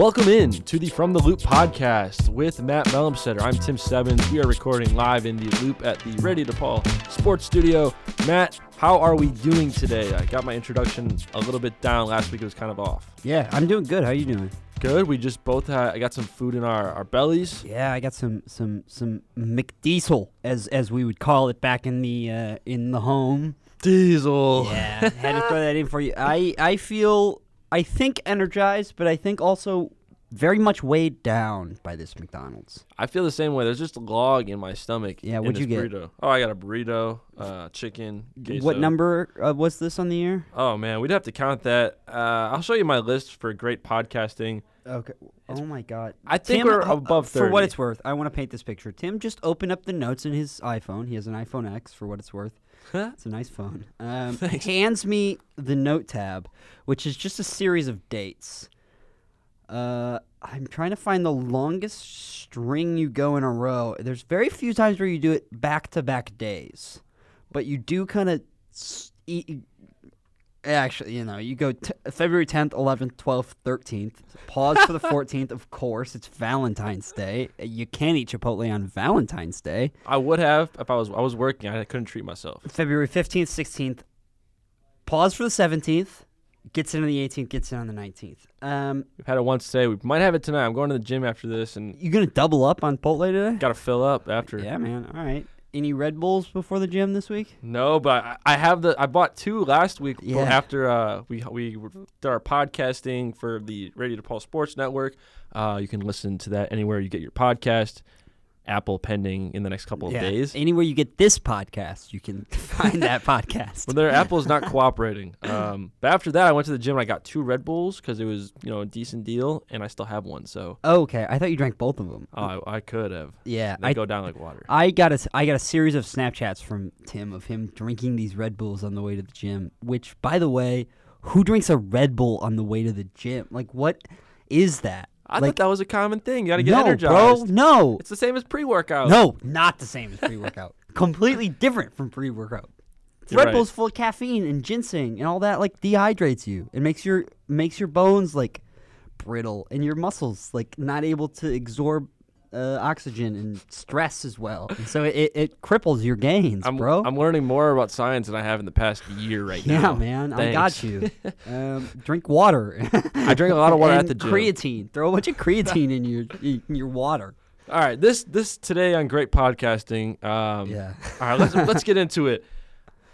Welcome in to the From the Loop podcast with Matt Melumsetter. I'm Tim Stebbins. We are recording live in the Loop at the Radio DePaul Sports Studio. Matt, how are we doing today? I got my introduction a little bit down last week. It was kind of off. Yeah, I'm doing good. How are you doing? Good. We just both had. I got some food in our, our bellies. Yeah, I got some some some McDiesel as as we would call it back in the uh, in the home. Diesel. Yeah, had to throw that in for you. I I feel I think energized, but I think also very much weighed down by this McDonald's. I feel the same way. There's just a log in my stomach. Yeah, what'd you get? Burrito. Oh, I got a burrito, uh, chicken. What number uh, was this on the air? Oh man, we'd have to count that. Uh, I'll show you my list for great podcasting. Okay. Oh my God. I think Tim, we're uh, above For what it's worth, I want to paint this picture. Tim just opened up the notes in his iPhone. He has an iPhone X. For what it's worth, it's a nice phone. Um, hands me the note tab, which is just a series of dates. Uh, I'm trying to find the longest string you go in a row. There's very few times where you do it back to back days, but you do kind of. Actually, you know, you go t- February 10th, 11th, 12th, 13th. Pause for the 14th, of course. It's Valentine's Day. You can't eat Chipotle on Valentine's Day. I would have if I was I was working. I couldn't treat myself. February 15th, 16th. Pause for the 17th. Gets in on the 18th, gets in on the 19th. Um, We've had it once today. We might have it tonight. I'm going to the gym after this and you're going to double up on Chipotle today? got to fill up after. Yeah, man. All right. Any Red Bulls before the gym this week? No, but I, I have the. I bought two last week Yeah. after uh, we we did our podcasting for the Radio DePaul Sports Network. Uh, you can listen to that anywhere you get your podcast. Apple pending in the next couple of days. Anywhere you get this podcast, you can find that podcast. Well, their Apple's not cooperating. Um, but after that, I went to the gym. and I got two Red Bulls because it was you know a decent deal, and I still have one. So okay, I thought you drank both of them. oh, I, I could have. yeah, They I, go down like water. I got a I got a series of Snapchats from Tim of him drinking these Red Bulls on the way to the gym. Which, by the way, who drinks a Red Bull on the way to the gym? Like, what is that? I like, thought that was a common thing. You got to get no, energized. bro, no, It's the same as pre-workout. no, not the same as pre-workout. Completely different from pre-workout. Red right. Bull's full of caffeine and ginseng and all that like dehydrates you. It makes your makes your bones like brittle and your muscles like not able to absorb uh, oxygen and stress as well. And so it, it cripples your gains, I'm, bro. I'm learning more about science than I have in the past year right now. yeah, now. man, I got you. Um, drink water. I drink a lot of water at the gym. Creatine. Throw a bunch of creatine in your in your water. All right, this this today on great podcasting. Um, Yeah. All right, let's let's get into it.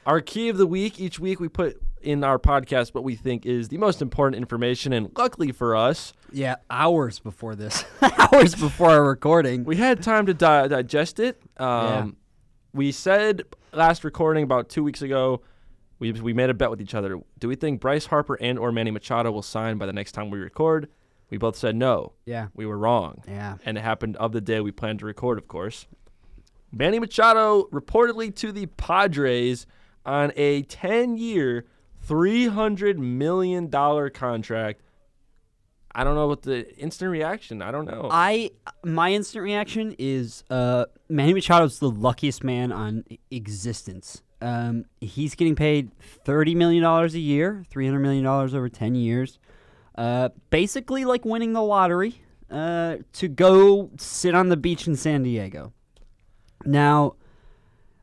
Our key of the week. Each week we put in our podcast what we think is the most important information, and luckily for us, Yeah, hours before this, hours before our recording. we had time to di- digest it. Um, We said last recording about two weeks ago. We, we made a bet with each other. Do we think Bryce Harper and or Manny Machado will sign by the next time we record? We both said no. yeah, We were wrong. yeah. and it happened of the day we planned to record, of course. Manny Machado reportedly to the Padres on a 10 year, $300 million contract. I don't know what the instant reaction. I don't know. I my instant reaction is uh, Manny Machado's the luckiest man on existence. Um, he's getting paid thirty million dollars a year, three hundred million dollars over ten years. Uh, basically, like winning the lottery uh, to go sit on the beach in San Diego. Now,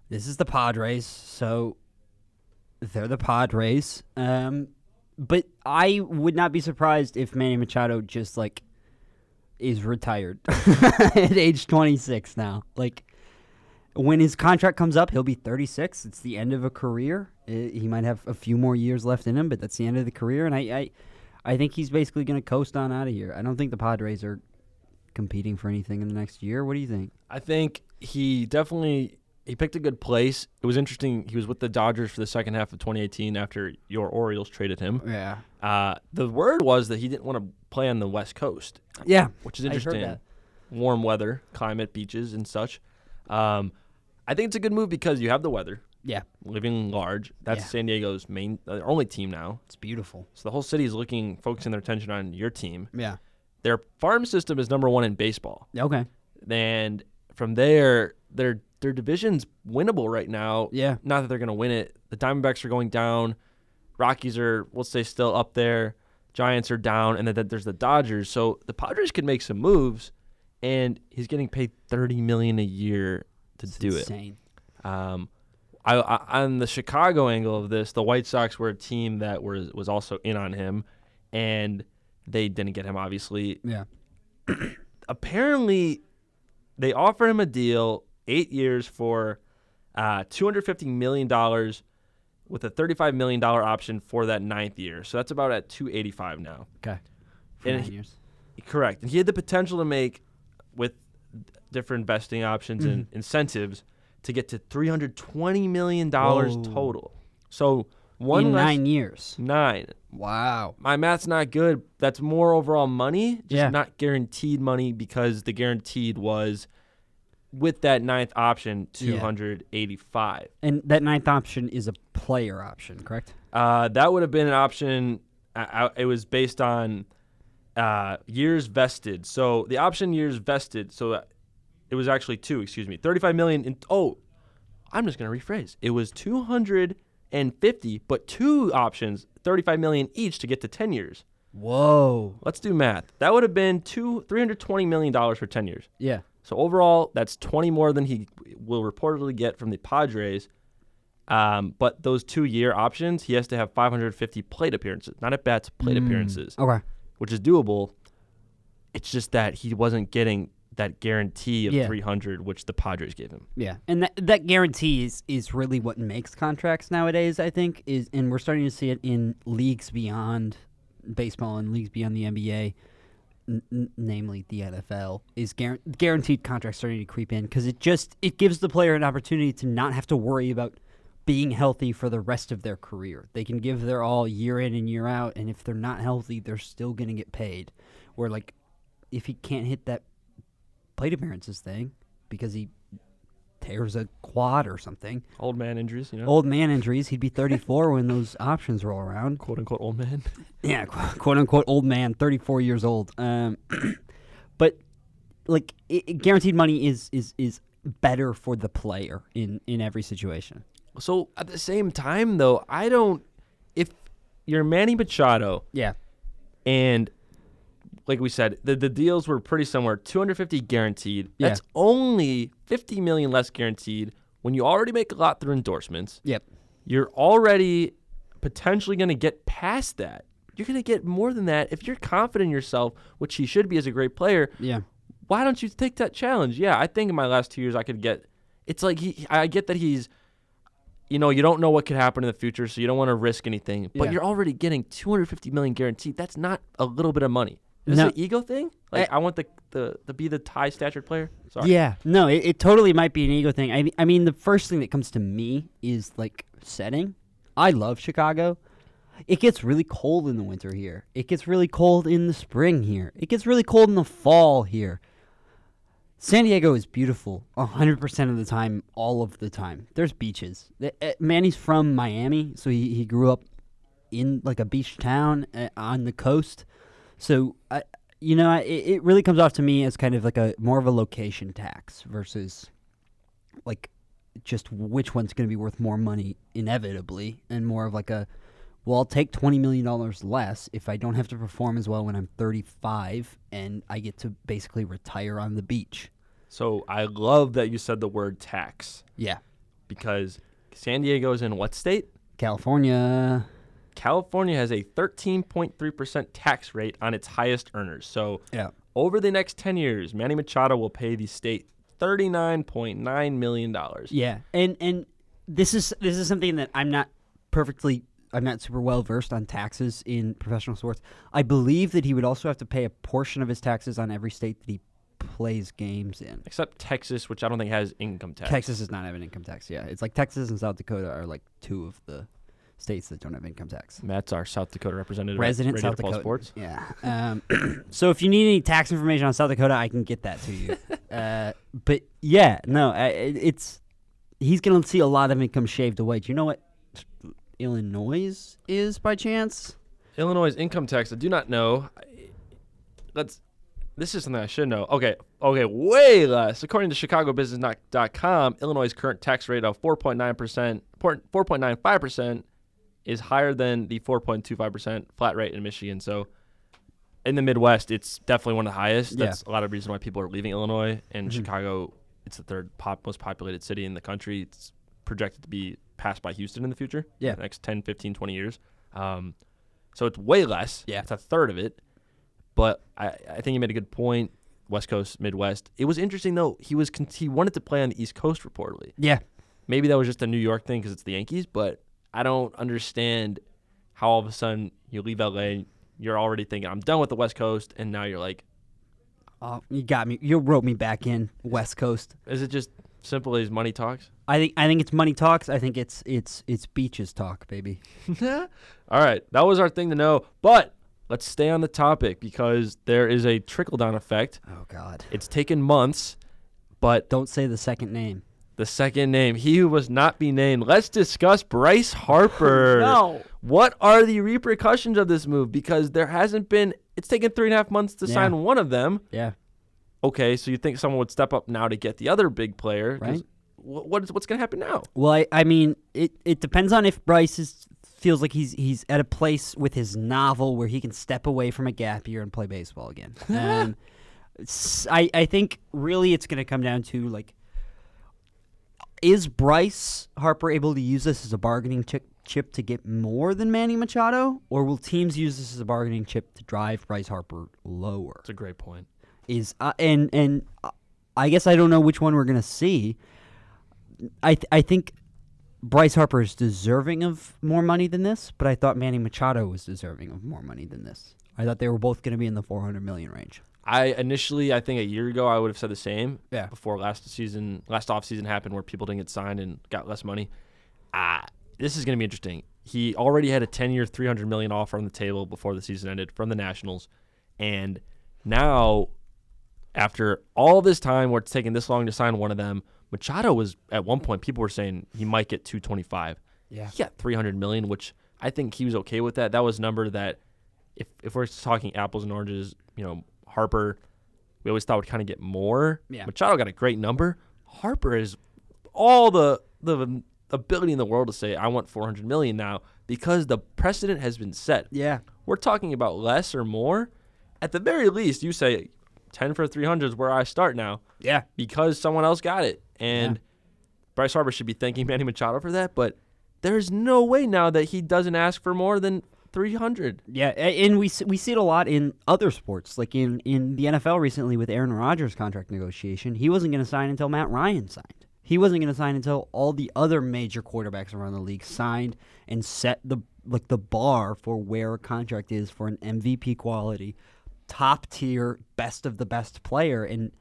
this is the Padres, so they're the Padres. Um, but I would not be surprised if Manny Machado just like is retired at age 26 now. Like when his contract comes up, he'll be 36. It's the end of a career. Uh, he might have a few more years left in him, but that's the end of the career. And I, I, I think he's basically going to coast on out of here. I don't think the Padres are competing for anything in the next year. What do you think? I think he definitely he picked a good place. It was interesting. He was with the Dodgers for the second half of 2018 after your Orioles traded him. Yeah. Uh, the word was that he didn't want to play on the West Coast. Yeah. which is I heard interesting. that. Warm weather, climate, beaches, and such. Um, I think it's a good move because you have the weather, Yeah. living large. That's Yeah. San Diego's main, uh, their only team now. It's beautiful. So the whole city is looking, focusing their attention on your team. Yeah. Their farm system is number one in baseball, Okay. and from there, their their division's winnable right now. Yeah. Not that they're going to win it. The Diamondbacks are going down. Rockies are, we'll say, still up there. Giants are down, and then there's the Dodgers. So the Padres could make some moves, and he's getting paid thirty million a year to It's do it. insane. Um, I, I, on the Chicago angle of this, the White Sox were a team that was was also in on him, and they didn't get him. Obviously, Yeah. apparently, they offered him a deal, eight years for uh, two hundred fifty million dollars, with a thirty five million dollar option for that ninth year. So that's about at two eighty five now. Okay. For And nine he- years. Correct. And he had the potential to make, with different vesting options and incentives, to get to three hundred twenty million dollars Whoa. total. So one In less, nine years. nine. Wow. My math's not good. That's more overall money, just Yeah. not guaranteed money because the guaranteed was with that ninth option 285. Yeah. hundred eighty five. And that ninth option is a player option, correct? Uh, that would have been an option. Uh, uh, it was based on uh, years vested. So the option years vested. So it was actually two. Excuse me, thirty-five million. In, oh, I'm just gonna rephrase. It was two hundred and fifty, but two options, thirty-five million each to get to ten years. Whoa. Let's do math. That would have been two, three hundred twenty million dollars for ten years. Yeah. So overall, that's 20 more than he will reportedly get from the Padres. Um, but those two-year options, he has to have 550 plate appearances, not at bats, plate Mm. appearances, Okay. which is doable. It's just that he wasn't getting that guarantee of Yeah. 300, which the Padres gave him. Yeah, and that that guarantee is, is really what makes contracts nowadays. I think is, and we're starting to see it in leagues beyond baseball and leagues beyond the NBA, n- namely the NFL. Is guar- guaranteed contracts starting to creep in because it just it gives the player an opportunity to not have to worry about being healthy for the rest of their career. They can give their all year in and year out, and if they're not healthy, they're still going to get paid. Where like if he can't hit that plate appearances thing because he tears a quad or something. Old man injuries, you know, Old man injuries. He'd be 34 when those options roll around. quote unquote old man. Yeah, qu- quote unquote old man, 34 years old. Um, but like i i- guaranteed money is is is better for the player in in every situation. So at the same time, though, I don't. If you're Manny Machado, Yeah. and like we said, the, the deals were pretty similar. 250 guaranteed. Yeah. That's only 50 million less guaranteed when you already make a lot through endorsements. Yep. You're already potentially going to get past that. You're going to get more than that if you're confident in yourself, which he should be as a great player. Yeah. Why don't you take that challenge? Yeah, I think in my last two years I could get. It's like he. I get that he's. You know, you don't know what could happen in the future, so you don't want to risk anything. But Yeah. you're already getting 250 million guaranteed. That's not a little bit of money. Is No. it an ego thing? Like eh. I, want the the to be the high statured player. Sorry. Yeah, no, it, it totally might be an ego thing. I, I mean, the first thing that comes to me is like setting. I love Chicago. It gets really cold in the winter here. It gets really cold in the spring here. It gets really cold in the fall here. San Diego is beautiful 100% of the time, all of the time. There's beaches. The- uh, Manny's from Miami, so he, he grew up in like a beach town eh, on the coast. So, I, you know, it, it really comes off to me as kind of like a more of a location tax versus like just which one's going to be worth more money inevitably and more of like a well, I'll take $20 million less if I don't have to perform as well when I'm 35 and I get to basically retire on the beach. So I love that you said the word tax Yeah. because San Diego is in what state? California. California has a 13.3% tax rate on its highest earners. So Yeah. over the next 10 years, Manny Machado will pay the state $39.9 million. Yeah. And and this is this is something that I'm not perfectly I'm not super well versed on taxes in professional sports. I believe that he would also have to pay a portion of his taxes on every state that he plays games in. Except Texas, which I don't think has income tax. Texas does not have an income tax. Yeah, it's like Texas and South Dakota are like two of the states that don't have income tax. Matt's our South Dakota representative. Resident South Dakota. Sports. Yeah. Um, so if you need any tax information on South Dakota, I can get that to you. uh, but yeah, no, I, it's he's gonna see a lot of income shaved away. Do you know what Illinois is by chance? Illinois' income tax. I do not know. Let's. This is something I should know. Okay, okay, way less. According to ChicagoBusiness.com, Illinois' current tax rate of 4.9 percent, 4.95 percent, is higher than the 4.25% flat rate in Michigan. So in the Midwest, it's definitely one of the highest. Yeah. That's a lot of reason why people are leaving Illinois. And Mhm. Chicago, it's the third pop, most populated city in the country. It's projected to be passed by Houston in the future. Yeah. The next 10, 15, 20 years. Um, so it's way less. Yeah. It's a third of it. But I, I think you made a good point. West Coast, Midwest. It was interesting though. He was con- he wanted to play on the East Coast reportedly. Yeah. Maybe that was just a New York thing because it's the Yankees. But I don't understand how all of a sudden you leave LA, you're already thinking I'm done with the West Coast, and now you're like, Oh, you got me. You wrote me back in West Coast. is it just simple as money talks? I think I think it's money talks. I think it's it's it's beaches talk, baby. All right, that was our thing to know. But let's stay on the topic because there is a trickle down effect. Oh God! It's taken months, but Don't say the second name. The second name, he who was not be named. Let's discuss Bryce Harper. No. What are the repercussions of this move? Because there hasn't been. It's taken three and a half months to Yeah. sign one of them. Yeah. Okay, so you think someone would step up now to get the other big player. Right. wh- What is what's going to happen now? Well, I, I mean, it, it depends on if Bryce is, feels like he's he's at a place with his novel where he can step away from a gap year and play baseball again. Um, I I think really it's going to come down to like, is Bryce Harper able to use this as a bargaining chip, chip to get more than Manny Machado, or will teams use this as a bargaining chip to drive Bryce Harper lower? That's a great point. is uh, and and uh, I guess I don't know which one we're gonna see. I th- I think Bryce Harper is deserving of more money than this, but I thought Manny Machado was deserving of more money than this. I thought they were both gonna be in the 400 million range. I initially, I think a year ago, I would have said the same. Yeah. Before last season, last off season happened where people didn't get signed and got less money. Ah, this is going to be interesting. He already had a 10-year, 300 million offer on the table before the season ended from the Nationals, and now, after all this time where it's taking this long to sign one of them, Machado was at one point people were saying he might get 225. Yeah. He got 300 million, which I think he was okay with that. That was a number that, if if we're talking apples and oranges, you know, Harper, we always thought would kind of get more. Yeah. Machado got a great number. Harper is all the the ability in the world to say I want 400 million now because the precedent has been set. Yeah. We're talking about less or more. At the very least, you say 10 for 300 is where I start now Yeah. because someone else got it. And Yeah. Bryce Harper should be thanking Manny Machado for that, but there's no way now that he doesn't ask for more than 300. Yeah, and we we see it a lot in other sports, like in, in the NFL recently with Aaron Rodgers' contract negotiation. He wasn't going to sign until Matt Ryan signed. He wasn't going to sign until all the other major quarterbacks around the league signed and set the like the bar for where a contract is for an MVP quality, top tier, best of the best player. And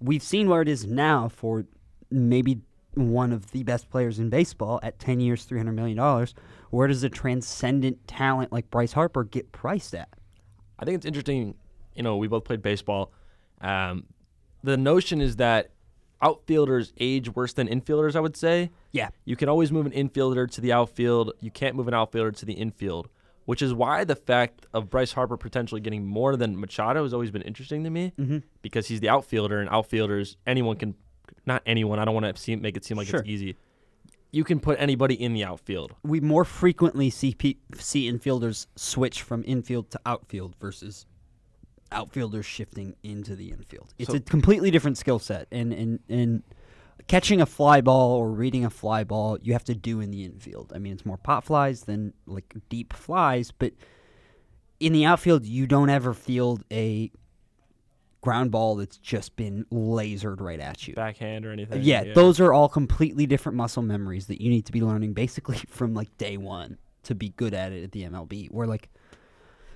we've seen where it is now for maybe one of the best players in baseball at 10 years, $300 million. Where does a transcendent talent like Bryce Harper get priced at? I think it's interesting. You know, we both played baseball. Um, the notion is that outfielders age worse than infielders, I would say. Yeah. You can always move an infielder to the outfield. You can't move an outfielder to the infield, which is why the fact of Bryce Harper potentially getting more than Machado has always been interesting to me Mm-hmm. because he's the outfielder, and outfielders, anyone can, not anyone, I don't want to seem, make it seem like Sure. it's easy. You can put anybody in the outfield. We more frequently see pe- see infielders switch from infield to outfield versus outfielders shifting into the infield. It's So- a completely different skill set, and and and catching a fly ball or reading a fly ball, you have to do in the infield. I mean, it's more pop flies than like deep flies, but in the outfield, you don't ever field a ground ball that's just been lasered right at you. Backhand or anything. Yeah, those are all completely different muscle memories that you need to be learning basically from like day one to be good at it at the MLB. Where like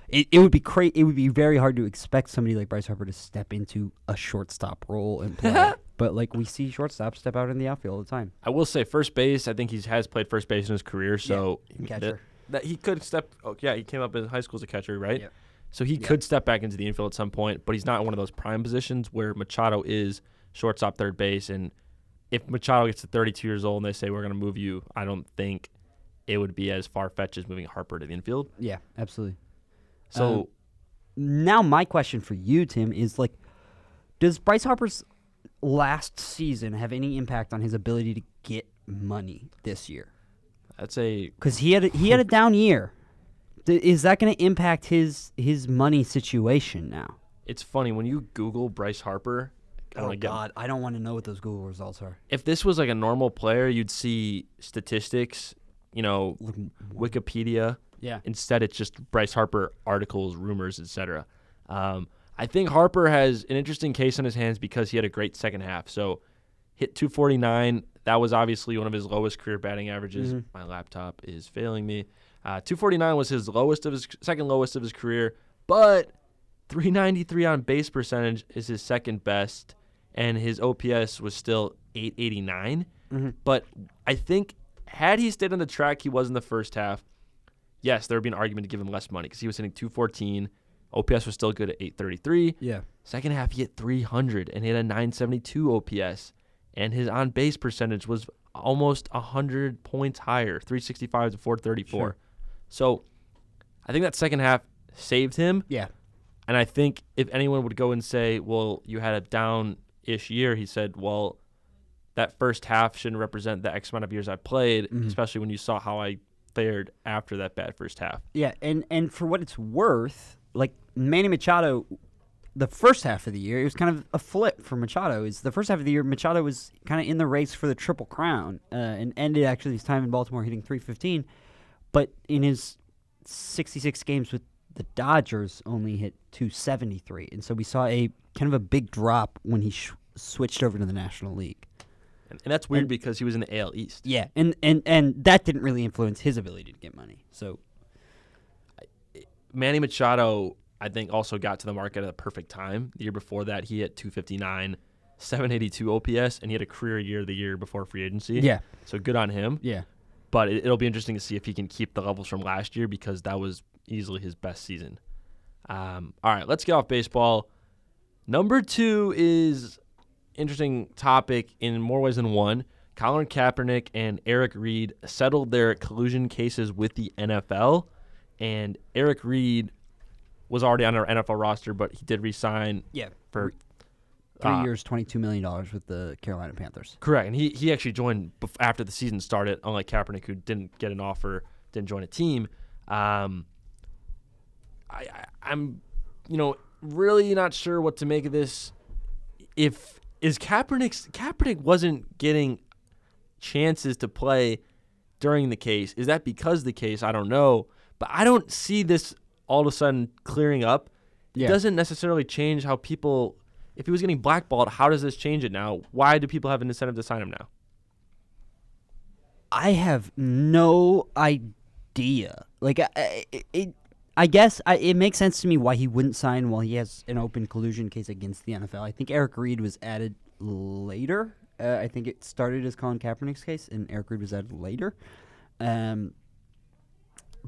it, it would be cra- it would be very hard to expect somebody like Bryce Harper to step into a shortstop role and play. but like we see shortstops step out in the outfield all the time. I will say first base. I think he has played first base in his career, so that- catcher. that he could step. Oh, yeah, he came up in high school as a catcher, right? Yep. So he Yeah. could step back into the infield at some point, but he's not in one of those prime positions where Machado is shortstop, third base, and if Machado gets to 32 years old and they say we're going to move you, I don't think it would be as far fetched as moving Harper to the infield. Yeah, absolutely. So Um, Now my question for you, Tim, is like, does Bryce Harper's last season have any impact on his ability to get money this year? That's a because he had a, he had a down year. Is that going to impact his his money situation now? it's funny when you Google Bryce Harper. I don't Oh God, I don't want to know what those Google results are. if this was like a normal player, you'd see statistics, you know, Wikipedia. yeah, Instead, it's just Bryce Harper articles, rumors, etc. Um, I think Harper has an interesting case on his hands because he had a great second half. So, hit 249. That was obviously one of his lowest career batting averages. Mhm. My laptop is failing me. Uh, 249 was his lowest of his second lowest of his career, but 393 on base percentage is his second best, and his OPS was still 889. Mhm. But I think had he stayed on the track he was in the first half, yes, there would be an argument to give him less money because he was hitting 214. OPS was still good at 833. yeah. Second half, he hit 300 and he had a 972 OPS, and his on base percentage was almost 100 points higher, 365 to 434. Sure. So, I think that second half saved him. Yeah. And I think if anyone would go and say, "Well, you had a down-ish year," he said, "Well, that first half shouldn't represent the X amount of years I played, Mhm. especially when you saw how I fared after that bad first half." Yeah, and and for what it's worth, like Manny Machado, the first half of the year, it was kind of a flip for Machado. Is the first half of the year, Machado was kind of in the race for the triple crown, uh, and ended actually his time in Baltimore hitting 315, but in his 66 games with the Dodgers, only hit 273, and so we saw a kind of a big drop when he sh- switched over to the National League. And, and that's weird And- because he was in the AL East. Yeah, and and and that didn't really influence his ability to get money. So Manny Machado, I think, also got to the market at the perfect time. The year before that, he hit 259, 782 OPS, and he had a career year the year before free agency. yeah, So good on him. yeah. But it, it'll be interesting to see if he can keep the levels from last year because that was easily his best season. Um, all right, let's get off baseball. Number two is interesting topic in more ways than one. Colin Kaepernick and Eric Reid settled their collusion cases with the NFL, and Eric Reid was already on our NFL roster, but he did resign Yeah. for Three uh, years, twenty-two million dollars with the Carolina Panthers. Correct, and he he actually joined bef- after the season started, unlike Kaepernick, who didn't get an offer, didn't join a team. Um, I, I I'm, you know, really not sure what to make of this. If is Kaepernick's Kaepernick wasn't getting chances to play during the case, is that because the case? I don't know, but I don't see this all of a sudden clearing up. It doesn't necessarily change how people. If he was getting blackballed, how does this change it now? Why do people have an incentive to sign him now? I have no idea. Like, I, it, I guess I, it makes sense to me why he wouldn't sign while he has an open collusion case against the NFL. I think Eric Reid was added later. Uh, I think it started as Colin Kaepernick's case, and Eric Reid was added later. Um,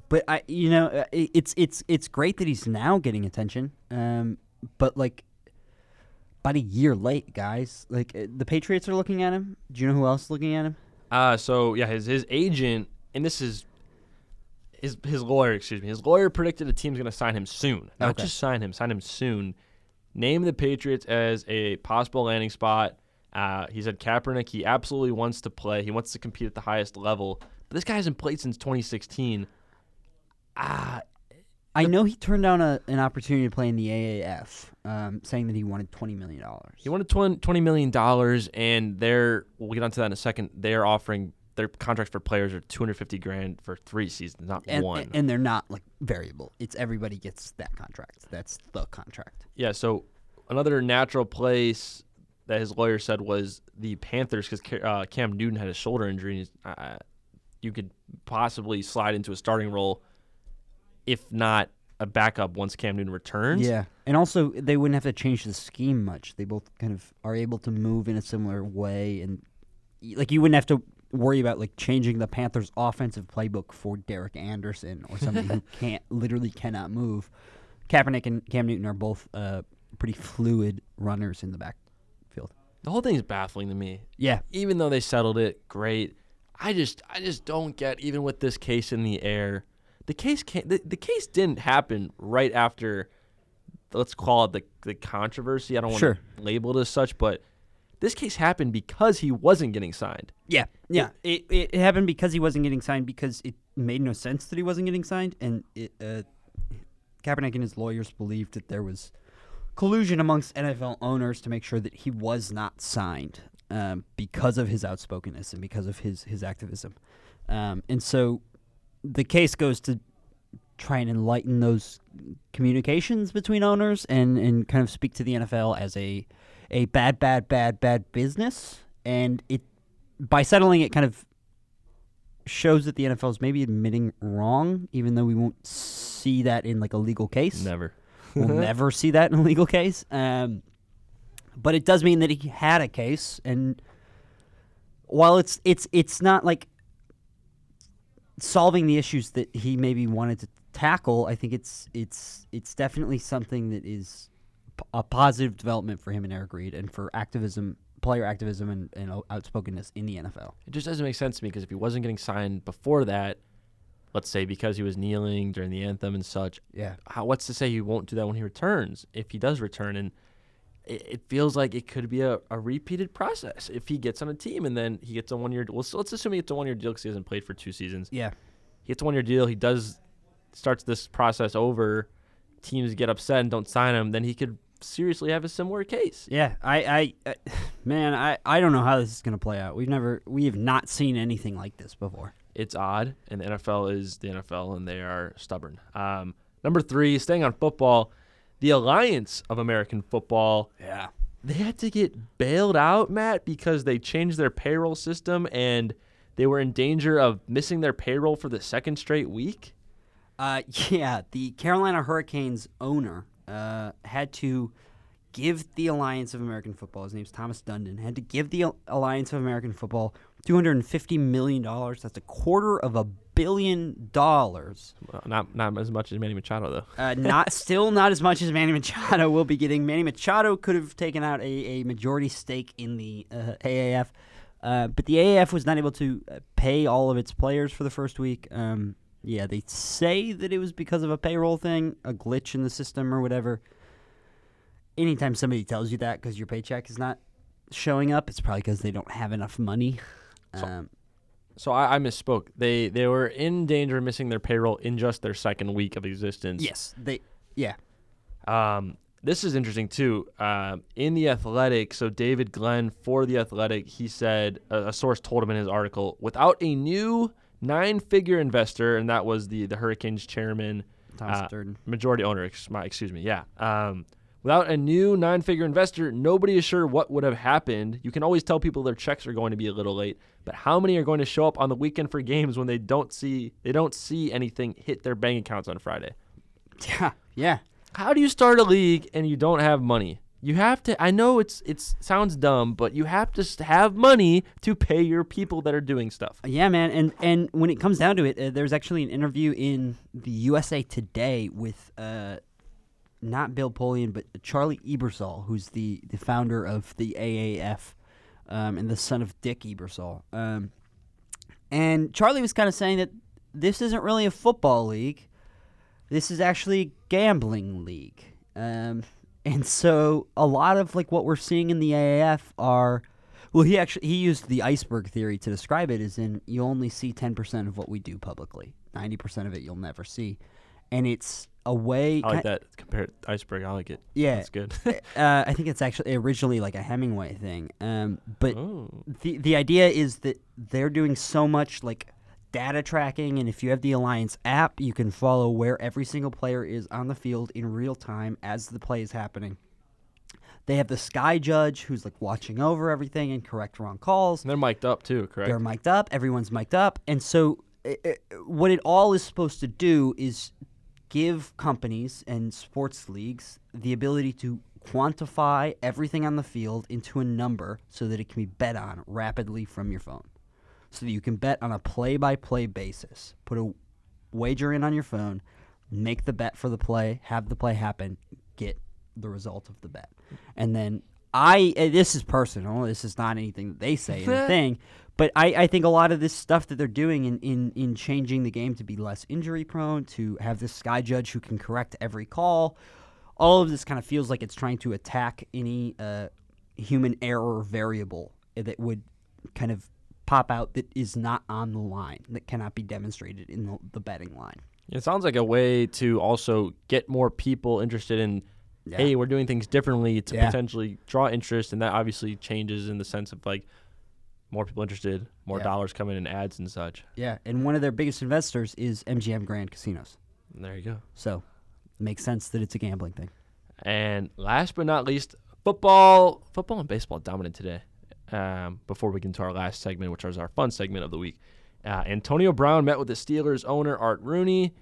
but I, you know, uh, it, it's it's it's great that he's now getting attention. Um, but like, about a year late, guys. Like uh, the Patriots are looking at him. Do you know who else is looking at him? Uh, so yeah, his his agent, and this is his his lawyer. Excuse me, his lawyer predicted a team's going to sign him soon. Not Okay. just sign him, sign him soon. Name the Patriots as a possible landing spot. Uh, he said Kaepernick. He absolutely wants to play. He wants to compete at the highest level. But this guy hasn't played since 2016. Ah, I know he turned down a, an opportunity to play in the AAF, um, saying that he wanted twenty million dollars. he wanted 20 $20 million, dollars, and they're we'll get onto that in a second. They're offering their contracts for players are 250 grand for three seasons, not and, one. and they're not like variable. It's everybody gets that contract. That's the contract. Yeah, so another natural place that his lawyer said was the Panthers because uh, Cam Newton had a shoulder injury. and Uh, you could possibly slide into a starting role, if not a backup, once Cam Newton returns. Yeah, and also they wouldn't have to change the scheme much. They both kind of are able to move in a similar way, and like you wouldn't have to worry about like changing the Panthers' offensive playbook for Derek Anderson or somebody who can't literally cannot move. Kaepernick and Cam Newton are both uh, pretty fluid runners in the backfield. The whole thing is baffling to me. Yeah, Even though they settled it, great. I just, I just don't get. Even with this case in the air, the case can't. The, the case didn't happen right after. Let's call it the the controversy. I don't want Sure. to label it as such, but This case happened because he wasn't getting signed. Yeah, yeah. It, it, it happened because he wasn't getting signed because it made no sense that he wasn't getting signed, and it, uh, Kaepernick and his lawyers believed that there was collusion amongst NFL owners to make sure that he was not signed um, because of his outspokenness and because of his his activism, um, and so the case goes to try and enlighten those communications between owners and and kind of speak to the NFL as a a bad, bad, bad, bad business, and it by settling it kind of shows that the NFL is maybe admitting wrong, even though we won't see that in like a legal case. Never. we'll never see that in a legal case. Um, but it does mean that he had a case, and while it's it's it's not like solving the issues that he maybe wanted to tackle, I think it's it's it's definitely something that is p- a positive development for him and Eric Reid and for activism, player activism, and, and outspokenness in the NFL. It just doesn't make sense to me because if he wasn't getting signed before that, let's say because he was kneeling during the anthem and such, Yeah, how, what's to say he won't do that when he returns if he does return? And it, it feels like it could be a, a repeated process if he gets on a team and then he gets a one year. Well, so let's assume he gets a one year deal because he hasn't played for two seasons. yeah, He gets a one year deal. He does starts this process over. Teams get upset and don't sign him. Then he could seriously have a similar case. yeah. I, I, I man, I, I don't know how this is gonna play out. We've never, we have not seen anything like this before. it's odd, and the NFL is the NFL, and they are stubborn. Um, number three, staying on football, the Alliance of American Football. Yeah. They had to get bailed out, Matt, because they changed their payroll system and they were in danger of missing their payroll for the second straight week. Uh, yeah, the Carolina Hurricanes owner uh, had to give the Alliance of American Football, his name's Thomas Dundon, had to give the Alliance of American Football $250 million. That's a quarter of a billion dollars. Well, not not as much as Manny Machado though. Uh, not still not as much as Manny Machado will be getting. Manny Machado could have taken out a, a majority stake in the uh, AAF, uh, but the AAF was not able to uh, pay all of its players for the first week. Um, yeah, they say that it was because of a payroll thing, a glitch in the system or whatever. Anytime somebody tells you that because your paycheck is not showing up, it's probably because they don't have enough money. So- Um, So I, I misspoke. They they were in danger of missing their payroll in just their second week of existence. yes, they. Yeah, Um, this is interesting too. Um, in the Athletic, so David Glenn for the Athletic, he said a, a source told him in his article, without a new nine-figure investor, and that was the the Hurricanes chairman, Thomas Uh, Durden. majority owner. ex- my- Excuse me. Yeah. Um, without a new nine-figure investor, nobody is sure what would have happened. You can always tell people their checks are going to be a little late, but how many are going to show up on the weekend for games when they don't see they don't see anything hit their bank accounts on Friday? Yeah, yeah. How do you start a league and you don't have money? You have to. I know it's it's sounds dumb, but you have to have money to pay your people that are doing stuff. Yeah, man, and and when it comes down to it, uh, there's actually an interview in the USA Today with uh, not Bill Polian, but Charlie Ebersol, who's the the founder of the AAF, um, and the son of Dick Ebersol. Um, and Charlie was kind of saying that this isn't really a football league. This is actually a gambling league. Um, and so a lot of like what we're seeing in the AAF are well, he actually he used the iceberg theory to describe it is in, you only see ten percent of what we do publicly. Ninety percent of it you'll never see, and it's a way. I like that compared iceberg. I like it. Yeah, That's good. uh, I think it's actually originally like a Hemingway thing. Um, but oh. the the idea is that they're doing so much like data tracking, and if you have the Alliance app, you can follow where every single player is on the field in real time as the play is happening. They have the Sky Judge who's like watching over everything and correct wrong calls. And they're mic'd up too, correct? They're mic'd up. Everyone's mic'd up, and so i i what it all is supposed to do is give companies and sports leagues the ability to quantify everything on the field into a number so that it can be bet on rapidly from your phone. So that you can bet on a play-by-play basis. Put a wager in on your phone, make the bet for the play, have the play happen, get the result of the bet. And then I this is personal. This is not anything that they say in the thing, but I, I think a lot of this stuff that they're doing in, in, in changing the game to be less injury prone, to have this sky judge who can correct every call, all of this kind of feels like it's trying to attack any uh, human error variable that would kind of pop out that is not on the line that cannot be demonstrated in the, the betting line. It sounds like a way to also get more people interested in. Yeah. Hey, we're doing things differently to Yeah. potentially draw interest, and that obviously changes in the sense of like more people interested, more Yeah. dollars coming in ads and such. Yeah, and one of their biggest investors is MGM Grand Casinos. There you go. So, it makes sense that it's a gambling thing. And last but not least, football, football and baseball dominant today. Um, before we get into our last segment, which is our fun segment of the week, uh, Antonio Brown met with the Steelers owner Art Rooney,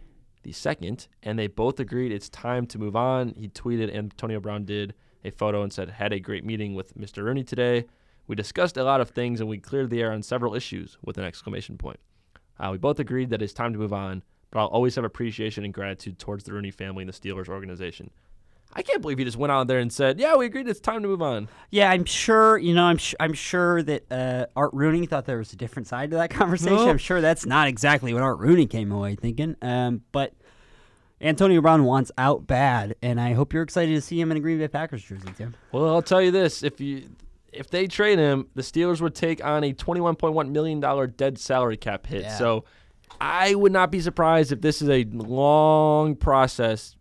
the second, and they both agreed it's time to move on. He tweeted, Antonio Brown did a photo and said, "Had a great meeting with Mr. Rooney today. We discussed a lot of things and we cleared the air on several issues." With an exclamation point. Uh, we both agreed that it's time to move on, but I'll always have appreciation and gratitude towards the Rooney family and the Steelers organization. I can't believe he just went out there and said, "Yeah, we agreed. It's time to move on." Yeah, I'm sure. You know, I'm sh- I'm sure that uh, Art Rooney thought there was a different side to that conversation. No. I'm sure that's not exactly what Art Rooney came away thinking. Um, but Antonio Brown wants out bad, and I hope you're excited to see him in a Green Bay Packers jersey, Tim. Well, I'll tell you this: if you if they trade him, the Steelers would take on a twenty-one point one million dollar dead salary cap hit. Yeah. So, I would not be surprised if this is a long process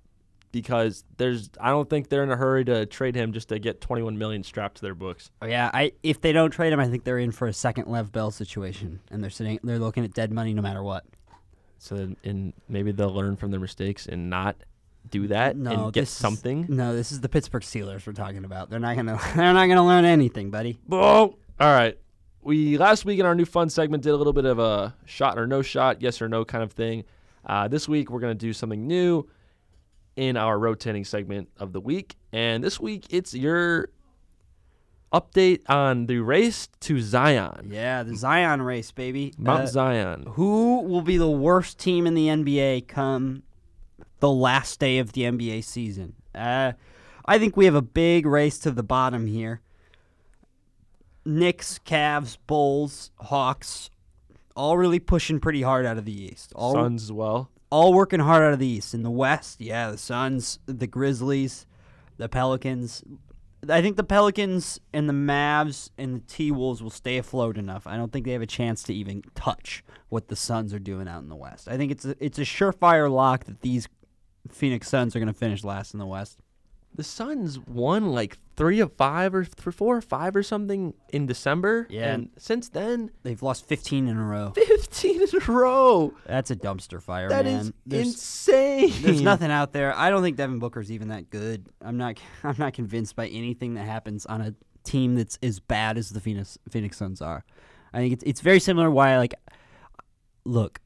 because there's I don't think they're in a hurry to trade him just to get twenty-one million strapped to their books. Oh yeah, I if they don't trade him, I think they're in for a second Le'Veon Bell situation, and they're sitting, they're looking at dead money no matter what. So, then, and maybe they'll learn from their mistakes and not do that No, and get this is- something. No, this is the Pittsburgh Steelers we're talking about. They're not gonna, they're not gonna learn anything, buddy. Oh, all right. We last week in our new fun segment did a little bit of a shot or no shot, yes or no kind of thing. Uh, this week we're gonna do something new in our rotating segment of the week, and this week it's your update on the race to Zion, Yeah, the Zion race, baby. Mount Uh, Zion. Who will be the worst team in the NBA come the last day of the NBA season? Uh, I think we have a big race to the bottom here. Knicks, Cavs, Bulls, Hawks, all really pushing pretty hard out of the East. All, Suns as well. all working hard out of the East. In the West, yeah, the Suns, the Grizzlies, the Pelicans. I think the Pelicans and the Mavs and the T Wolves will stay afloat enough. I don't think they have a chance to even touch what the Suns are doing out in the West. I think it's a, it's a surefire lock that these Phoenix Suns are going to finish last in the West. The Suns won like three of five or th- four or five or something in December. Yeah. And since then, They've lost 15 in a row. 15 in a row. That's a dumpster fire, That man. is There's- insane. There's nothing out there. I don't think Devin Booker's even that good. I'm not. I'm not convinced by anything that happens on a team that's as bad as the Phoenix Phoenix Suns are. I think it's it's very similar. Why like, look,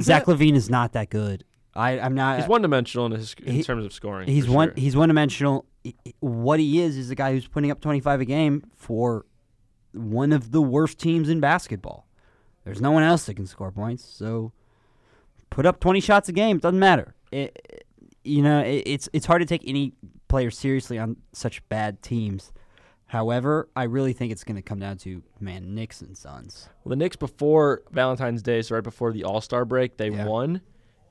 Zach LaVine is not that good. I I'm not. He's one dimensional in, his, in He- terms of scoring. He's one. sure. He's one dimensional. What he is is a guy who's putting up 25 a game for one of the worst teams in basketball. There's no one else that can score points, so put up 20 shots a game. Doesn't matter. It, you know, it, it's it's hard to take any player seriously on such bad teams. However, I really think it's going to come down to man Knicks and Suns. Well, the Knicks before Valentine's Day, so right before the All Star break, they Yeah. won.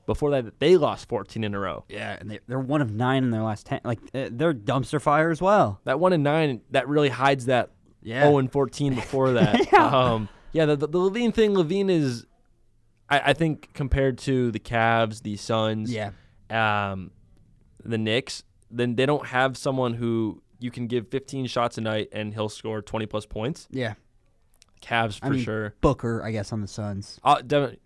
Before that, they lost 14 in a row. Yeah, and they, they're one of nine in their last 10. Like uh, they're dumpster fire as well. That one and nine, that really hides that Yeah. 0 and 14 before that. Yeah. Um, yeah, the, the, the LaVine thing, LaVine is, I, I think, compared to the Cavs, the Suns, Yeah. um, the Knicks, then they don't have someone who you can give 15 shots a night and he'll score 20 plus points. Yeah. Cavs for I mean, sure. Booker, I guess, on the Suns. Uh, Devin,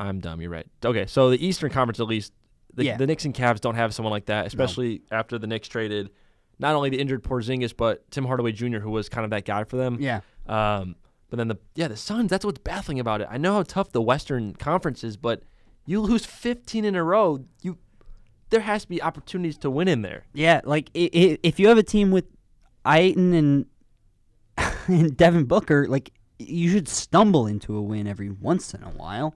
I'm dumb. You're right. Okay, so the Eastern Conference, at least, the, Yeah. the Knicks and Cavs don't have someone like that, especially after the Knicks traded not only the injured Porzingis, but Tim Hardaway Jr., who was kind of that guy for them. Yeah. Um, but then the yeah, the Suns. That's what's baffling about it. I know how tough the Western Conference is, but you lose 15 in a row. You there has to be opportunities to win in there. Yeah, like if you have a team with Ayton and and Devin Booker, like you should stumble into a win every once in a while.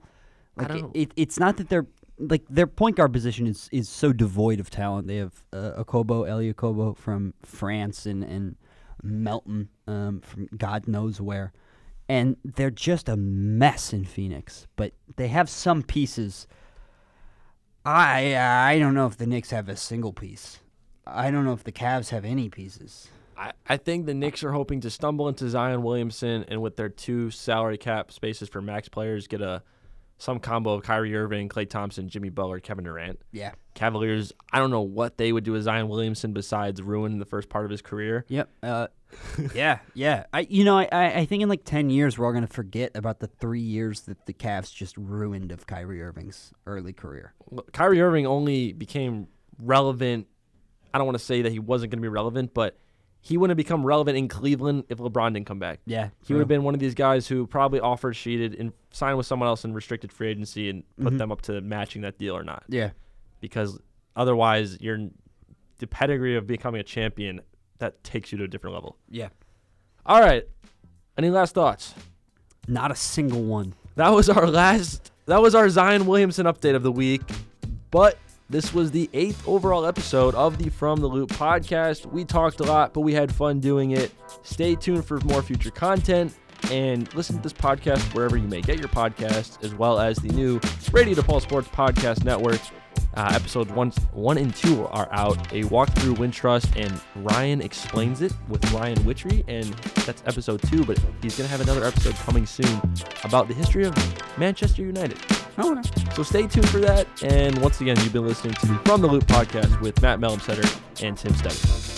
I Like don't- it, it's not that they're like their point guard position is is so devoid of talent. They have uh, Okobo, Eli Okobo from France and and Melton um, from God knows where, and they're just a mess in Phoenix. But they have some pieces. I I don't know if the Knicks have a single piece. I don't know if the Cavs have any pieces. I, I think the Knicks are hoping to stumble into Zion Williamson and with their two salary cap spaces for max players get a some combo of Kyrie Irving, Klay Thompson, Jimmy Butler, Kevin Durant. Yeah. Cavaliers, I don't know what they would do with Zion Williamson besides ruin the first part of his career. Yep. Uh, yeah, yeah. I, you know, I, I think in like ten years we're all gonna forget about the three years that the Cavs just ruined of Kyrie Irving's early career. Well, Kyrie Irving only became relevant. I don't want to say that he wasn't going to be relevant, but he wouldn't have become relevant in Cleveland if LeBron didn't come back. Yeah, He would have been one of these guys who probably offered sheeted and signed with someone else in restricted free agency and put Mhm. them up to matching that deal or not. Yeah. Because otherwise, you're the pedigree of becoming a champion that takes you to a different level. Yeah. All right. Any last thoughts? Not a single one. That was our last. That was our Zion Williamson update of the week. But this was the eighth overall episode of the From the Loop podcast. We talked a lot, but we had fun doing it. Stay tuned for more future content and listen to this podcast wherever you may get your podcasts, as well as the new Radio DePaul Sports Podcast Network. Uh, episodes one, one and two are out. A walkthrough Wintrust and Ryan explains it with Ryan Witchery, and that's episode two. But he's gonna have another episode coming soon about the history of Manchester United. Oh, So stay tuned for that. And once again, you've been listening to the From the Loop podcast with Matt Melmsetter and Tim Stebbins.